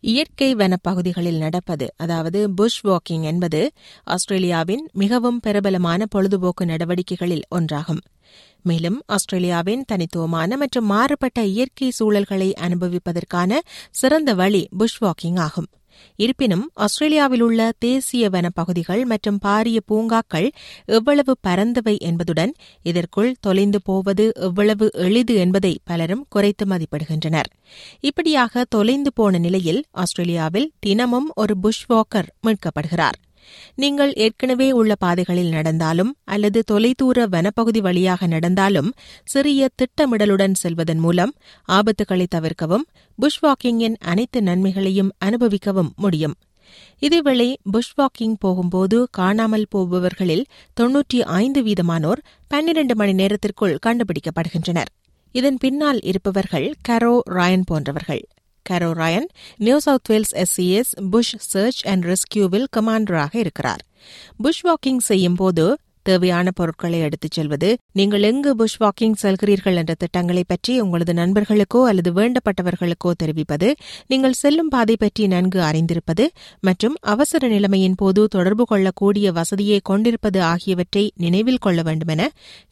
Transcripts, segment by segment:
இயற்கை வனப்பகுதிகளில் நடப்பது அதாவது புஷ் வாக்கிங் என்பது ஆஸ்திரேலியாவின் மிகவும் பிரபலமான பொழுதுபோக்கு நடவடிக்கைகளில் ஒன்றாகும். மேலும் ஆஸ்திரேலியாவின் தனித்துவமான மற்றும் மாறுபட்ட இயற்கை சூழல்களை அனுபவிப்பதற்கான சிறந்த வழி புஷ் வாக்கிங் ஆகும். இருப்பினும் ஆஸ்திரேலியாவில் உள்ள தேசிய வனப்பகுதிகள் மற்றும் பாரிய பூங்காக்கள் எவ்வளவு பரந்தவை என்பதுடன் இதற்குள் தொலைந்து போவது எவ்வளவு எளிது என்பதை பலரும் குறைத்து மதிப்பிடுகின்றனர். இப்படியாக தொலைந்து போன நிலையில் ஆஸ்திரேலியாவில் தினமும் ஒரு புஷ் வாக்கர் மீட்கப்படுகிறார். நீங்கள் ஏற்கனவே உள்ள பாதைகளில் நடந்தாலும் அல்லது தொலைதூர வனப்பகுதி வழியாக நடந்தாலும் சிறிய திட்டமிடலுடன் செல்வதன் மூலம் ஆபத்துகளை தவிர்க்கவும் புஷ் வாக்கிங்கின் அனைத்து நன்மைகளையும் அனுபவிக்கவும் முடியும். இதேவேளை புஷ் வாக்கிங் போகும்போது காணாமல் போபவர்களில் தொன்னூற்றி ஐந்து வீதமானோர் பன்னிரண்டு மணி நேரத்திற்குள் கண்டுபிடிக்கப்படுகின்றனர். இதன் பின்னால் இருப்பவர்கள் கரோ ராயன் போன்றவர்கள். Caro Ryan New South Wales SES bush search and ரெஸ்கியூவில் கமாண்டராக இருக்கிறார். புஷ் வாக்கிங் செய்யும் போது தேவையான பொருட்களை எடுத்துச் செல்வது நீங்கள் எங்கு புஷ் வாக்கிங் செல்கிறீர்கள் என்ற திட்டங்களை பற்றி உங்களது நண்பர்களுக்கோ அல்லது வேண்டப்பட்டவர்களுக்கோ தெரிவிப்பது நீங்கள் செல்லும் பாதை பற்றி நன்கு அறிந்திருப்பது மற்றும் அவசர நிலைமையின் போது தொடர்பு கொள்ளக்கூடிய வசதியை கொண்டிருப்பது ஆகியவற்றை நினைவில் கொள்ள வேண்டுமென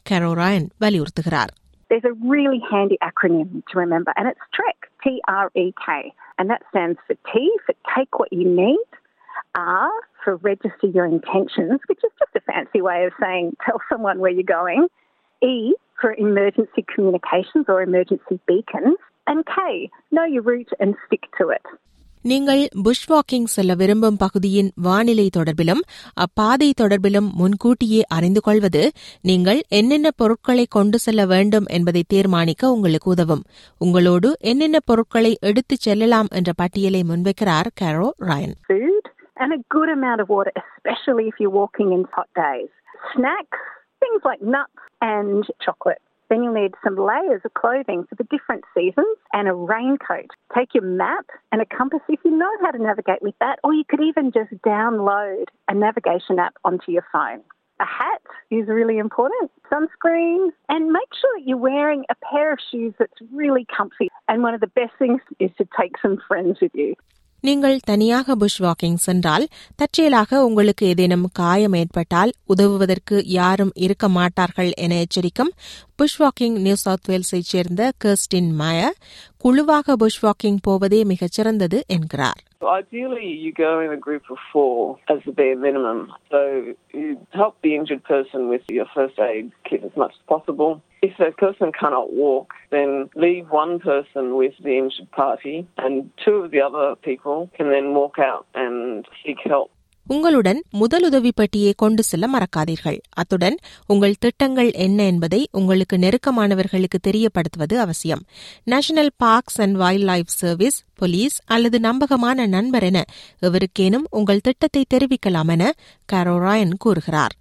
கரோராயன் வலியுறுத்துகிறார். There's a really handy acronym to remember, and it's TREK, T R E K. And that stands for T for take what you need, R for register your intentions, which is just a fancy way of saying tell someone where you're going, E for emergency communications or emergency beacons, and K, know your route and stick to it. நீங்கள் push walking செல்ல விரும்பும் பகுதியின் வானிலை தொடர்பிலும் அப்பாதை தொடர்பிலும் முன்கூட்டியே அறிந்து கொள்வது நீங்கள் என்னென்ன பொருட்களை கொண்டு செல்ல வேண்டும் என்பதை தீர்மானிக்க உங்களுக்கு உதவும் உங்களோடு என்னென்ன பொருட்களை எடுத்துச் செல்லலாம் என்ற பட்டியலை முன்வைக்கிறார் கேரோ Rayan and a good amount of water, especially if you're walking in hot days. Snacks, things like nuts and chocolate. Then you'll need some layers of clothing for the different seasons and a raincoat. Take your map and a compass if you know how to navigate with that, or you could even just download a navigation app onto your phone. A hat is really important, sunscreen, and make sure that you're wearing a pair of shoes that's really comfy. And one of the best things is to take some friends with you. நீங்கள் தனியாக push walking சென்றால் தற்செயலாக உங்களுக்கு ஏதேனும் காயம் ஏற்பட்டால் உதவுவதற்கு யாரும் இருக்க மாட்டார்கள் என எச்சரிக்கும் புஷ் வாக்கிங் நியூ சவுத் வேல்ஸைச் சேர்ந்த கர்ஸ்டின் மாயர் குழுவாக புஷ் வாக்கிங் போவதே மிகச்சிறந்தது என்கிறார் So Ideally, you go in a group of four as the bare minimum. So you help the injured person with your first aid kit as much as possible. If that person cannot walk, then leave one person with the injured party, and two of the other people can then walk out and seek help. உங்களுடன் முதலுதவி பெட்டியை கொண்டு செல்ல மறக்காதீர்கள். அத்துடன் உங்கள் திட்டங்கள் என்ன என்பதை உங்களுக்கு நெருக்கமானவர்களுக்கு தெரியப்படுத்துவது அவசியம். National Parks and wildlife Service police அல்லது நம்பகமான நண்பர் என எவருக்கேனும் உங்கள் திட்டத்தை தெரிவிக்கலாம் என கரோராயன் கூறுகிறார்.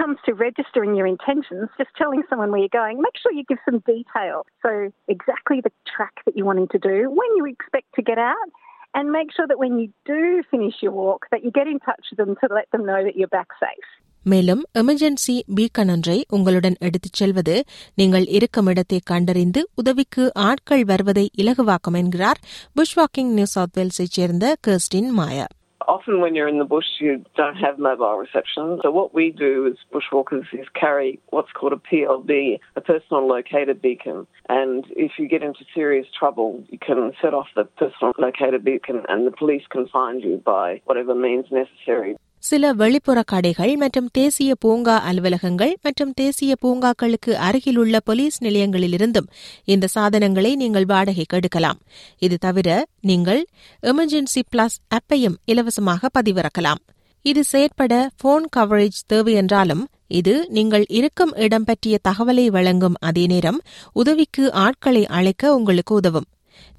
comes to registering your intentions, just telling someone where you're going, make sure you give some detail. So, exactly the track that you're wanting to do, when you expect to get out, and make sure that when you do finish your walk, that you get in touch with them to let them know that you're back safe. மேலும் emergency beacon ஒன்றை உங்களுடன் எடுத்துச் செல்வது நீங்கள் இருக்கும் இடத்தை கண்டறிந்து உதவிக்கு ஆட்கள் வருவதை இலகுவாக்கும் என்கிறார் புஷ் வாக்கிங் நியூ சவுத் வேல்ஸைச் சேர்ந்த Christian Maya Often, when you're in the bush, you don't have mobile reception. So, what we do as bushwalkers is carry what's called a PLB, a personal locator beacon. And if you get into serious trouble, you can set off the personal locator beacon, and the police can find you by whatever means necessary. சில வெளிப்புற கடைகள் மற்றும் தேசிய பூங்கா அலுவலகங்கள் மற்றும் தேசிய பூங்காக்களுக்கு அருகிலுள்ள போலீஸ் நிலையங்களிலிருந்தும் இந்த சாதனங்களை நீங்கள் வாடகைக்கு எடுக்கலாம். இது தவிர நீங்கள் எமர்ஜென்சி பிளஸ் ஆப்பையும் இலவசமாக பதிவிறக்கலாம். இது செயற்பட போன் கவரேஜ் தேவை என்றாலும் இது நீங்கள் இருக்கும் இடம் பற்றிய தகவலை வழங்கும் அதே நேரம் உதவிக்கு ஆட்களை அழைக்க உங்களுக்கு உதவும்.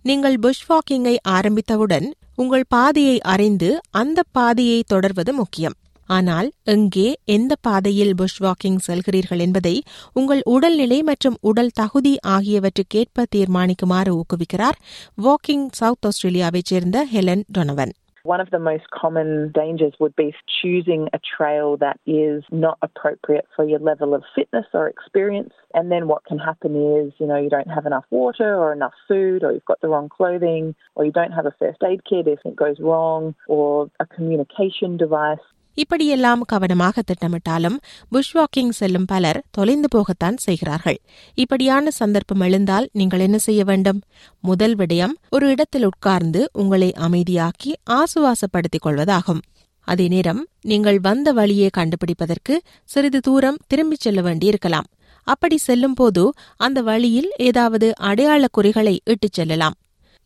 நீங்கள் புஷ் வாக்கிங்கை ஆரம்பித்தவுடன் உங்கள் பாதையை அறிந்து அந்த பாதையை தொடர்வது முக்கியம். ஆனால் எங்கே எந்த பாதையில் புஷ் வாக்கிங் செல்கிறீர்கள் என்பதை உங்கள் உடல்நிலை மற்றும் உடல் தகுதி ஆகியவற்றுக்கேற்ப தீர்மானிக்குமாறு ஊக்குவிக்கிறார் வாக்கிங் சவுத் ஆஸ்திரேலியாவைச் சேர்ந்த Helen Donovan. One of the most common dangers would be choosing a trail that is not appropriate for your level of fitness or experience. And then what can happen is, you know, you don't have enough water or enough food, or you've got the wrong clothing, or you don't have a first aid kit if it goes wrong, or a communication device. இப்படியெல்லாம் கவனமாக திட்டமிட்டாலும் push walking செல்லும் பலர் தொலைந்து போகத்தான் செய்கிறார்கள். இப்படியான சந்தர்ப்பம் எழுந்தால் நீங்கள் என்ன செய்ய வேண்டும்? முதல் விடயம் ஒரு இடத்தில் உட்கார்ந்து உங்களை அமைதியாக்கி ஆசுவாசப்படுத்திக் கொள்வதாகும். அதே நேரம் நீங்கள் வந்த வழியை கண்டுபிடிப்பதற்கு சிறிது தூரம் திரும்பிச் செல்ல வேண்டியிருக்கலாம். அப்படி செல்லும்போது அந்த வழியில் ஏதாவது அடையாள குறிகளை இட்டுச் செல்லலாம்.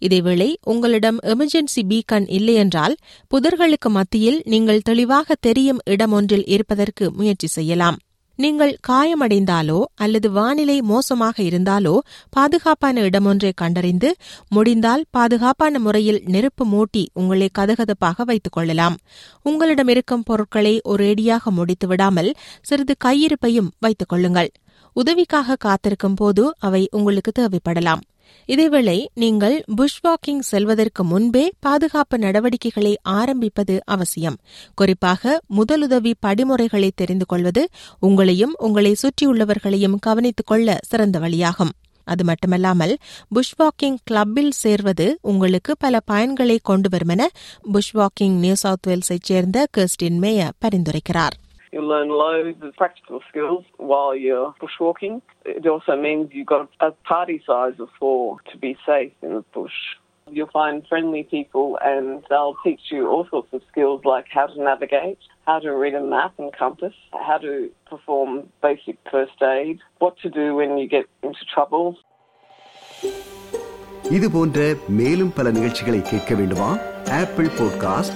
இதேவேளை உங்களிடம் எமர்ஜென்சி பீக்கன் இல்லையென்றால் புதர்களுக்கு மத்தியில் நீங்கள் தெளிவாக தெரியும் இடம் ஒன்றில் இருப்பதற்கு முயற்சி செய்யலாம். நீங்கள் காயமடைந்தாலோ அல்லது வானிலை மோசமாக இருந்தாலோ பாதுகாப்பான இடமொன்றை கண்டறிந்து முடிந்தால் பாதுகாப்பான முறையில் நெருப்பு மூட்டி உங்களை கதகதப்பாக வைத்துக் கொள்ளலாம். உங்களிடம் இருக்கும் பொருட்களை ஒரேடியாக முடித்து விடாமல் சிறிது கையிருப்பையும் வைத்துக் கொள்ளுங்கள். உதவிக்காக காத்திருக்கும் போது அவை உங்களுக்கு தேவைப்படலாம். இதேவேளை நீங்கள் புஷ் வாக்கிங் செல்வதற்கு முன்பே பாதுகாப்பு நடவடிக்கைகளை ஆரம்பிப்பது அவசியம். குறிப்பாக முதலுதவி படிமுறைகளை தெரிந்து கொள்வது உங்களையும் உங்களை சுற்றியுள்ளவர்களையும் கவனித்துக் கொள்ள சிறந்த வழியாகும். அது மட்டுமல்லாமல் புஷ் வாக்கிங் கிளப்பில் சேர்வது உங்களுக்கு பல பயன்களை கொண்டு வருமென புஷ் வாக்கிங் நியூ சவுத் வேல்ஸைச் சேர்ந்த Christine mayor பரிந்துரைக்கிறார். You'll learn loads of practical skills while you're bushwalking. It also means you've got a party size of four to be safe in the bush. You'll find friendly people and they'll teach you all sorts of skills like how to navigate, how to read a map and compass, how to perform basic first aid, what to do when you get into trouble. இது போன்ற மேலும் பல நிகழ்ச்சிகளை கேட்க வேண்டுமா Apple podcast